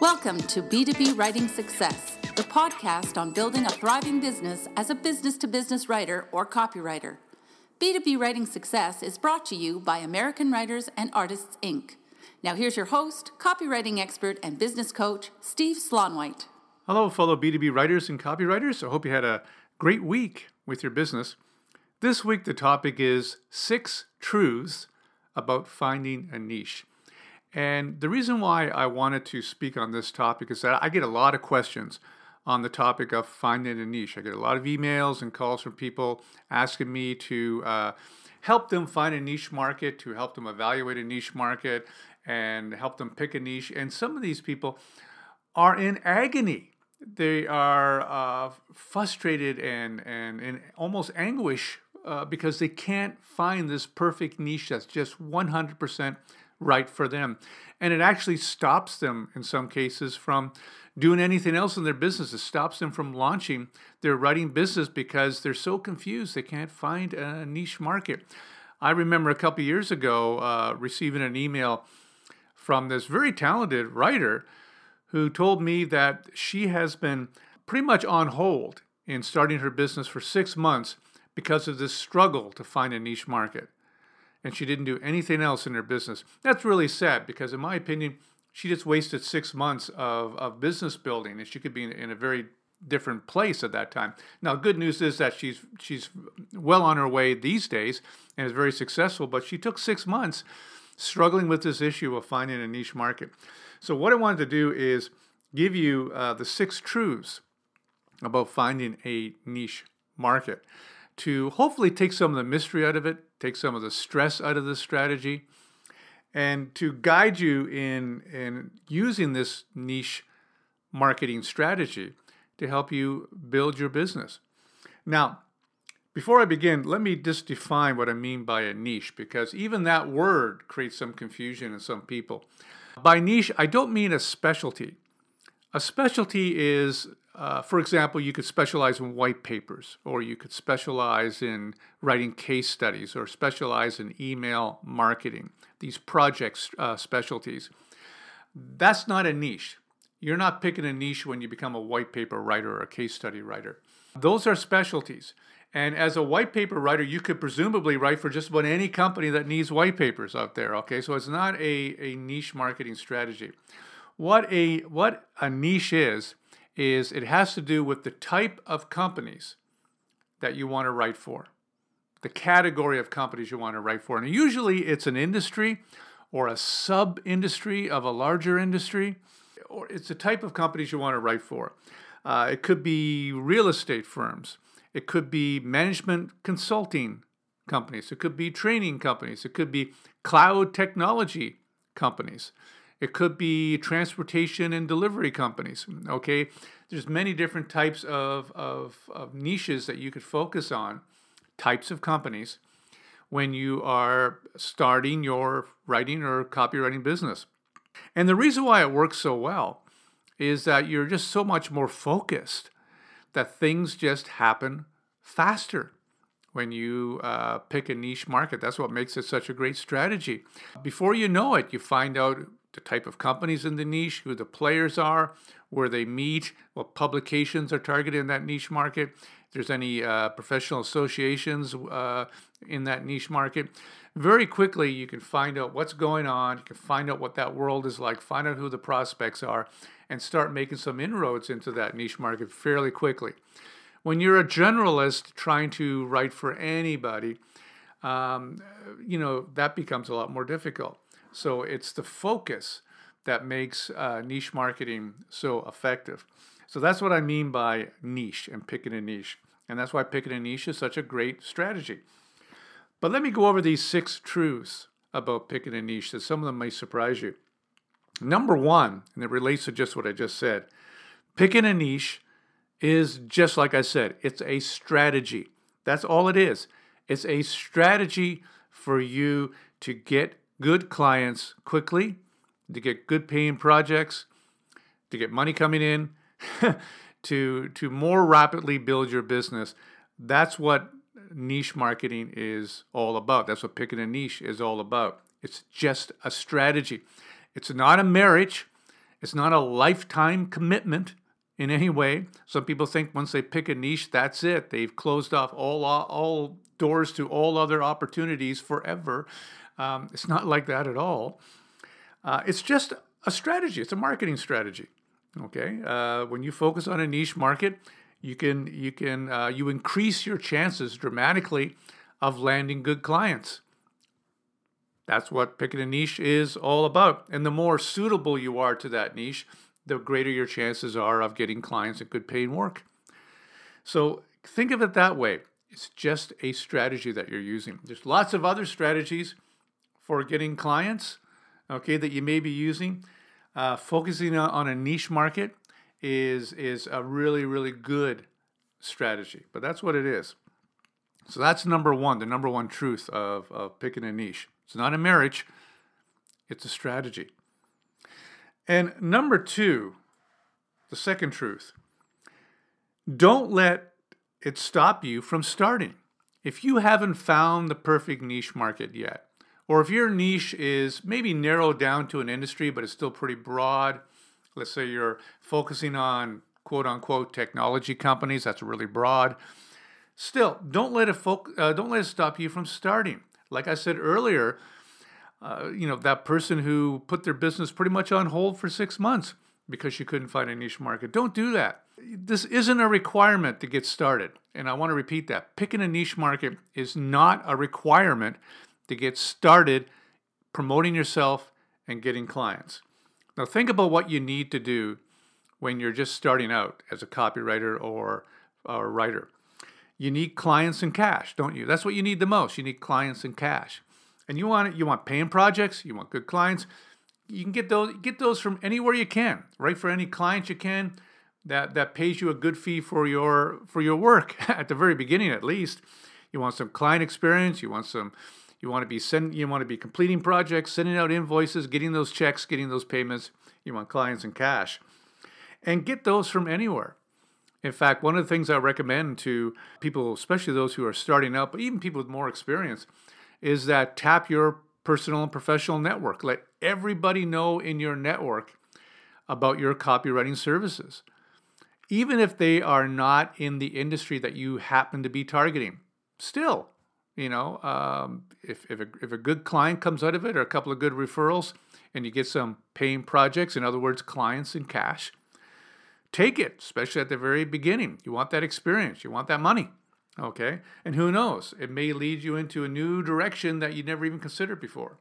Welcome to B2B Writing Success, the podcast on building a thriving business as a business to business writer or copywriter. B2B Writing Success is brought to you by American Writers and Artists, Inc. Now, here's your host, copywriting expert, and business coach, Steve Slaunwhite. Hello, fellow B2B writers and copywriters. I hope you had a great week with your business. This week, the topic is six truths about finding a niche. And the reason why I wanted to speak on this topic is that I get a lot of questions on the topic of finding a niche. I get a lot of emails and calls from people asking me to uh, help them find a niche market, to help them evaluate a niche market, and help them pick a niche. And some of these people are in agony. They are uh, frustrated and, and in almost anguish uh, because they can't find this perfect niche that's just 100% right for them. And it actually stops them in some cases from doing anything else in their business. It stops them from launching their writing business because they're so confused they can't find a niche market. I remember a couple years ago uh, receiving an email from this very talented writer who told me that she has been pretty much on hold in starting her business for six months because of this struggle to find a niche market and she didn't do anything else in her business. That's really sad because, in my opinion, she just wasted six months of, of business building and she could be in, in a very different place at that time. Now, good news is that she's she's well on her way these days and is very successful, but she took six months struggling with this issue of finding a niche market. So, what I wanted to do is give you uh, the six truths about finding a niche market to hopefully take some of the mystery out of it, take some of the stress out of the strategy, and to guide you in, in using this niche marketing strategy to help you build your business. Now, before I begin, let me just define what I mean by a niche because even that word creates some confusion in some people. By niche, I don't mean a specialty. A specialty is uh, for example, you could specialize in white papers, or you could specialize in writing case studies, or specialize in email marketing, these project uh, specialties. That's not a niche. You're not picking a niche when you become a white paper writer or a case study writer. Those are specialties. And as a white paper writer, you could presumably write for just about any company that needs white papers out there. Okay, so it's not a, a niche marketing strategy. What a what a niche is is it has to do with the type of companies that you want to write for, the category of companies you want to write for. And usually it's an industry or a sub industry of a larger industry, or it's the type of companies you want to write for. Uh, it could be real estate firms, it could be management consulting companies, it could be training companies, it could be cloud technology companies. It could be transportation and delivery companies. Okay, there's many different types of, of, of niches that you could focus on, types of companies, when you are starting your writing or copywriting business. And the reason why it works so well is that you're just so much more focused that things just happen faster when you uh, pick a niche market. That's what makes it such a great strategy. Before you know it, you find out the type of companies in the niche, who the players are, where they meet, what publications are targeted in that niche market, if there's any uh, professional associations uh, in that niche market. Very quickly, you can find out what's going on, you can find out what that world is like, find out who the prospects are, and start making some inroads into that niche market fairly quickly. When you're a generalist trying to write for anybody, um, you know, that becomes a lot more difficult. So it's the focus that makes uh, niche marketing so effective. So that's what I mean by niche and picking a niche. And that's why picking a niche is such a great strategy. But let me go over these six truths about picking a niche that some of them may surprise you. Number one, and it relates to just what I just said, picking a niche is just like I said, it's a strategy. That's all it is. It's a strategy for you to get good clients quickly, to get good paying projects, to get money coming in, to to more rapidly build your business. That's what niche marketing is all about. That's what picking a niche is all about. It's just a strategy. It's not a marriage. It's not a lifetime commitment in any way. Some people think once they pick a niche, that's it. They've closed off all all doors to all other opportunities forever. Um, it's not like that at all. Uh, it's just a strategy. It's a marketing strategy. Okay, uh, when you focus on a niche market, you can you can uh, you increase your chances dramatically of landing good clients. That's what picking a niche is all about. And the more suitable you are to that niche, the greater your chances are of getting clients and good paying work. So think of it that way. It's just a strategy that you're using. There's lots of other strategies for getting clients, okay, that you may be using. Uh, focusing on a niche market is is a really really good strategy, but that's what it is. So that's number one, the number one truth of, of picking a niche. It's not a marriage, it's a strategy. And number two, the second truth, don't let it stop you from starting. If you haven't found the perfect niche market yet, or if your niche is maybe narrowed down to an industry but it's still pretty broad, let's say you're focusing on quote unquote technology companies, that's really broad. Still, don't let it fo- uh, don't let it stop you from starting. Like I said earlier, uh, you know that person who put their business pretty much on hold for six months because she couldn't find a niche market. Don't do that. This isn't a requirement to get started. And I want to repeat that. Picking a niche market is not a requirement to get started promoting yourself and getting clients. Now, think about what you need to do when you're just starting out as a copywriter or a writer. You need clients and cash, don't you? That's what you need the most. You need clients and cash. And you want you want paying projects, you want good clients. You can get those get those from anywhere you can, right? For any client you can that that pays you a good fee for your for your work at the very beginning at least. You want some client experience, you want some you want to be send, you want to be completing projects, sending out invoices, getting those checks, getting those payments. You want clients in cash. And get those from anywhere. In fact, one of the things I recommend to people, especially those who are starting out, but even people with more experience, is that tap your personal and professional network. Let everybody know in your network about your copywriting services, even if they are not in the industry that you happen to be targeting. Still, you know, um, if, if, a, if a good client comes out of it or a couple of good referrals and you get some paying projects, in other words, clients in cash, take it, especially at the very beginning. You want that experience, you want that money. Okay? And who knows? It may lead you into a new direction that you never even considered before.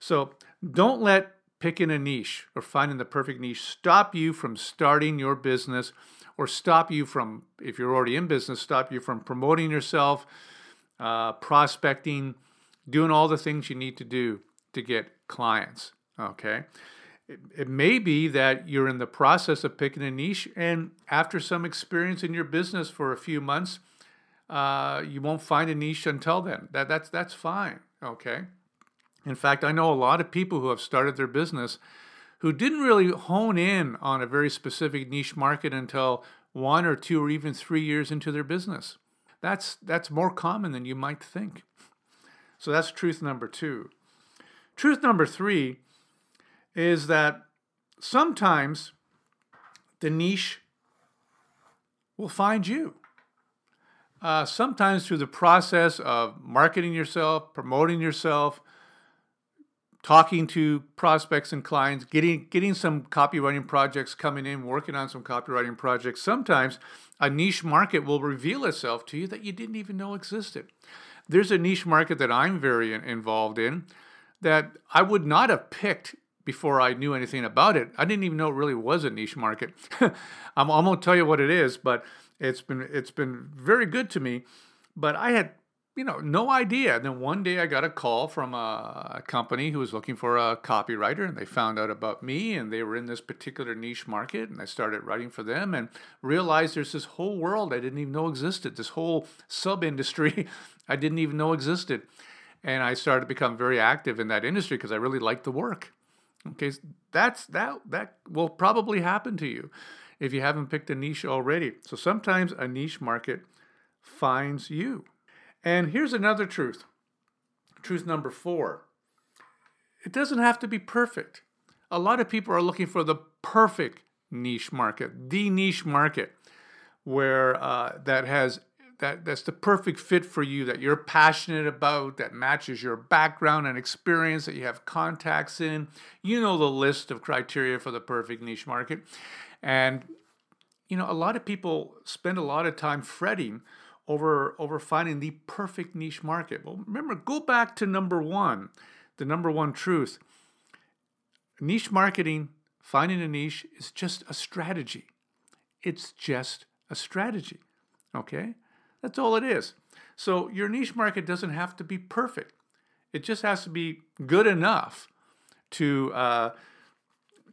So don't let picking a niche or finding the perfect niche stop you from starting your business or stop you from, if you're already in business, stop you from promoting yourself uh, prospecting, doing all the things you need to do to get clients. Okay. It, it may be that you're in the process of picking a niche, and after some experience in your business for a few months, uh, you won't find a niche until then. That, that's, that's fine. Okay. In fact, I know a lot of people who have started their business who didn't really hone in on a very specific niche market until one or two or even three years into their business. That's, that's more common than you might think. So that's truth number two. Truth number three is that sometimes the niche will find you. Uh, sometimes through the process of marketing yourself, promoting yourself, talking to prospects and clients, getting getting some copywriting projects coming in, working on some copywriting projects. Sometimes a niche market will reveal itself to you that you didn't even know existed. There's a niche market that I'm very involved in that I would not have picked before I knew anything about it. I didn't even know it really was a niche market. I'm, going to tell you what it is, but it's been it's been very good to me. But I had you know, no idea. And then one day I got a call from a, company who was looking for a copywriter, and they found out about me, and they were in this particular niche market, and I started writing for them, and realized there's this whole world I didn't even know existed, this whole sub industry I didn't even know existed, and I started to become very active in that industry because I really liked the work. Okay, that's that that will probably happen to you if you haven't picked a niche already. So sometimes a niche market finds you. And here's another truth truth number four. It doesn't have to be perfect. a lot of people are looking for the perfect niche market, the niche market where uh, that has that that's the perfect fit for you that you're passionate about that matches your background and experience that you have contacts in. You know the list of criteria for the perfect niche market. And you know a lot of people spend a lot of time fretting over over finding the perfect niche market well remember go back to number 1 the number one truth niche marketing finding a niche is just a strategy it's just a strategy okay that's all it is. So your niche market doesn't have to be perfect. It just has to be good enough to uh,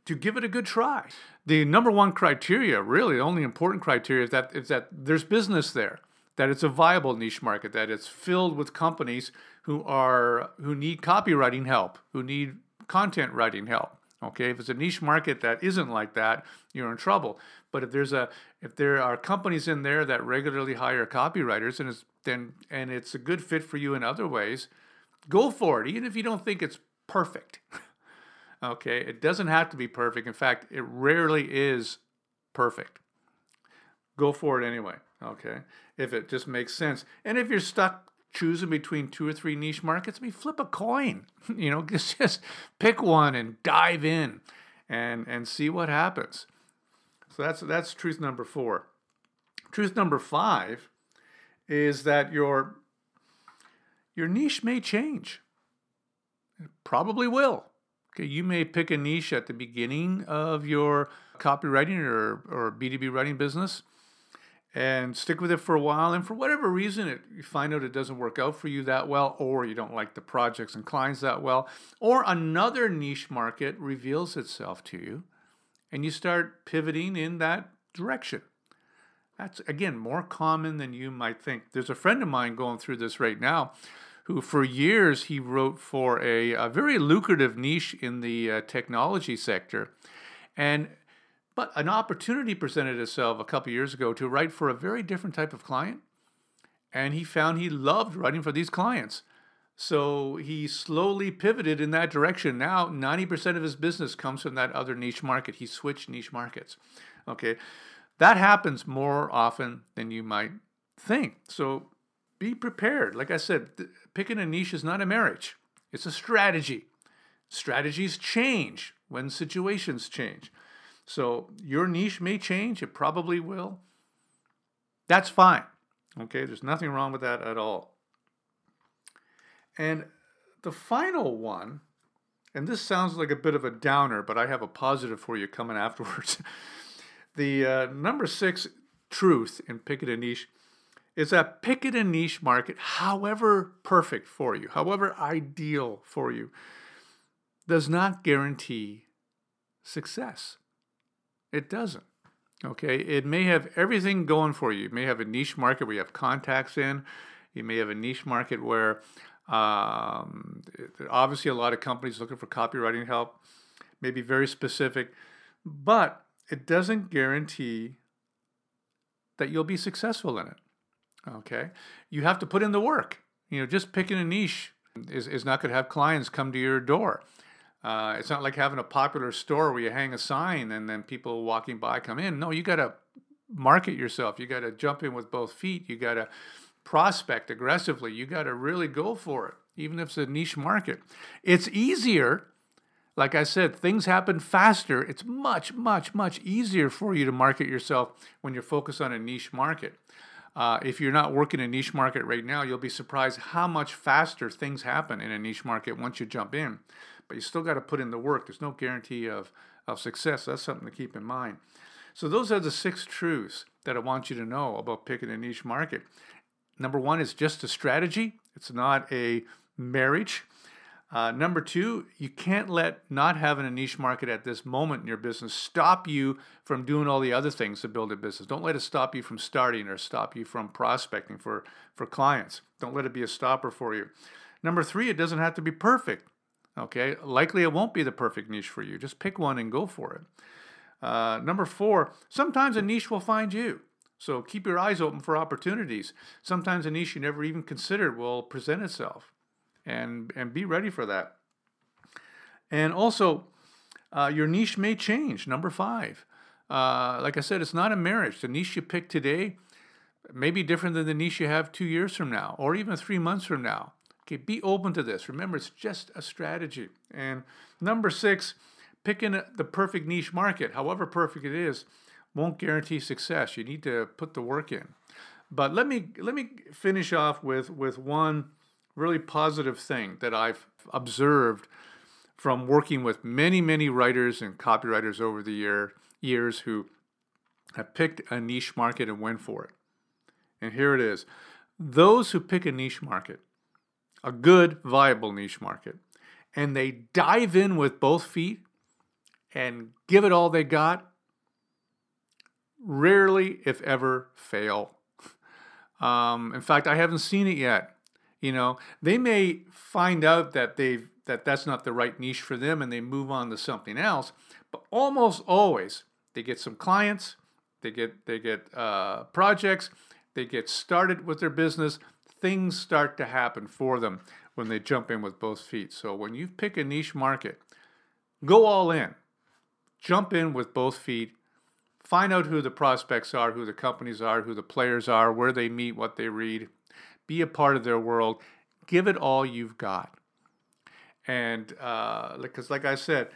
to give it a good try. The number one criteria, really, the only important criteria is that is that there's business there, that it's a viable niche market, that it's filled with companies who are who need copywriting help, who need content writing help. Okay, if it's a niche market that isn't like that, you're in trouble. But if there's a if there are companies in there that regularly hire copywriters and it's then and it's a good fit for you in other ways, go for it, even if you don't think it's perfect. okay, it doesn't have to be perfect. In fact, it rarely is perfect. Go for it anyway. Okay, if it just makes sense, and if you're stuck choosing between two or three niche markets, I mean, flip a coin. you know, just, just pick one and dive in and, and see what happens. So that's, that's truth number four. Truth number five is that your, your niche may change. It probably will. Okay, you may pick a niche at the beginning of your copywriting or, or B2B writing business and stick with it for a while. And for whatever reason, it, you find out it doesn't work out for you that well, or you don't like the projects and clients that well, or another niche market reveals itself to you, and you start pivoting in that direction. That's, again, more common than you might think. There's a friend of mine going through this right now who, for years, he wrote for a, a very lucrative niche in the uh, technology sector. And but an opportunity presented itself a couple years ago to write for a very different type of client. And he found he loved writing for these clients. So he slowly pivoted in that direction. Now, 90% of his business comes from that other niche market. He switched niche markets. Okay. That happens more often than you might think. So be prepared. Like I said, picking a niche is not a marriage, it's a strategy. Strategies change when situations change. So your niche may change, it probably will. That's fine. Okay, there's nothing wrong with that at all. And the final one, and this sounds like a bit of a downer, but I have a positive for you coming afterwards. the uh, number six truth in pick a niche is that pick a niche market, however perfect for you, however ideal for you, does not guarantee success. It doesn't. Okay, it may have everything going for you. You may have a niche market where you have contacts in. You may have a niche market where um, obviously a lot of companies looking for copywriting help, maybe very specific, but it doesn't guarantee that you'll be successful in it. Okay, you have to put in the work. You know, just picking a niche is, is not going to have clients come to your door. Uh, it's not like having a popular store where you hang a sign and then people walking by come in. No, you got to market yourself. You got to jump in with both feet. You got to prospect aggressively. You got to really go for it, even if it's a niche market. It's easier. Like I said, things happen faster. It's much, much, much easier for you to market yourself when you're focused on a niche market. Uh, if you're not working a niche market right now, you'll be surprised how much faster things happen in a niche market once you jump in but you still got to put in the work. There's no guarantee of, of success. That's something to keep in mind. So, those are the six truths that I want you to know about picking a niche market. Number one is just a strategy, it's not a marriage. Uh, number two, you can't let not having a niche market at this moment in your business stop you from doing all the other things to build a business. Don't let it stop you from starting or stop you from prospecting for, for clients. Don't let it be a stopper for you. Number three, it doesn't have to be perfect. Okay, likely it won't be the perfect niche for you. Just pick one and go for it. Uh, number four, sometimes a niche will find you. So keep your eyes open for opportunities. Sometimes a niche you never even considered will present itself, and and be ready for that. And also, uh, your niche may change. Number five, uh, like I said, it's not a marriage. The niche you pick today may be different than the niche you have two years from now or even three months from now. Okay, be open to this. Remember, it's just a strategy. And number six, picking the perfect niche market, however perfect it is, won't guarantee success. You need to put the work in. But let me let me finish off with with one really positive thing that I've observed from working with many many writers and copywriters over the year years who have picked a niche market and went for it. And here it is. Those who pick a niche market, a good viable niche market, and they dive in with both feet and give it all they got, rarely, if ever, fail. Um, in fact, I haven't seen it yet. You know, they may find out that they've that that's not the right niche for them, and they move on to something else. But almost always, they get some clients, they get they get uh, projects, they get started with their business. Things start to happen for them when they jump in with both feet. So when you pick a niche market, go all in. Jump in with both feet Find out who the prospects are, who the companies are, who the players are, where they meet, what they read. Be a part of their world. Give it all you've got. And because, uh, like I said,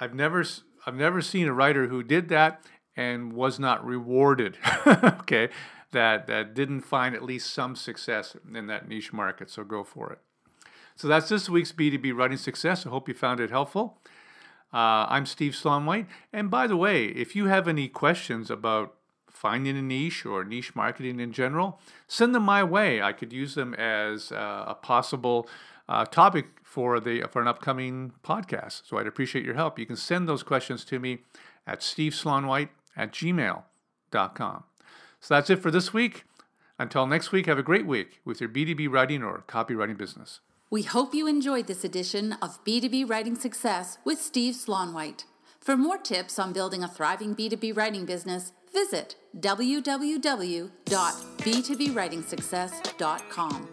I've never I've never seen a writer who did that and was not rewarded. okay, that that didn't find at least some success in that niche market. So go for it. So that's this week's B2B writing success. I hope you found it helpful. Uh, I'm Steve Slaunwhite. And by the way, if you have any questions about finding a niche or niche marketing in general, send them my way. I could use them as uh, a possible uh, topic for the for an upcoming podcast. So I'd appreciate your help. You can send those questions to me at steveslaunwhite at gmail.com. So that's it for this week. Until next week, have a great week with your B2B writing or copywriting business. We hope you enjoyed this edition of B2B Writing Success with Steve Slaunwhite. For more tips on building a thriving B2B writing business, visit www.b2bwritingsuccess.com.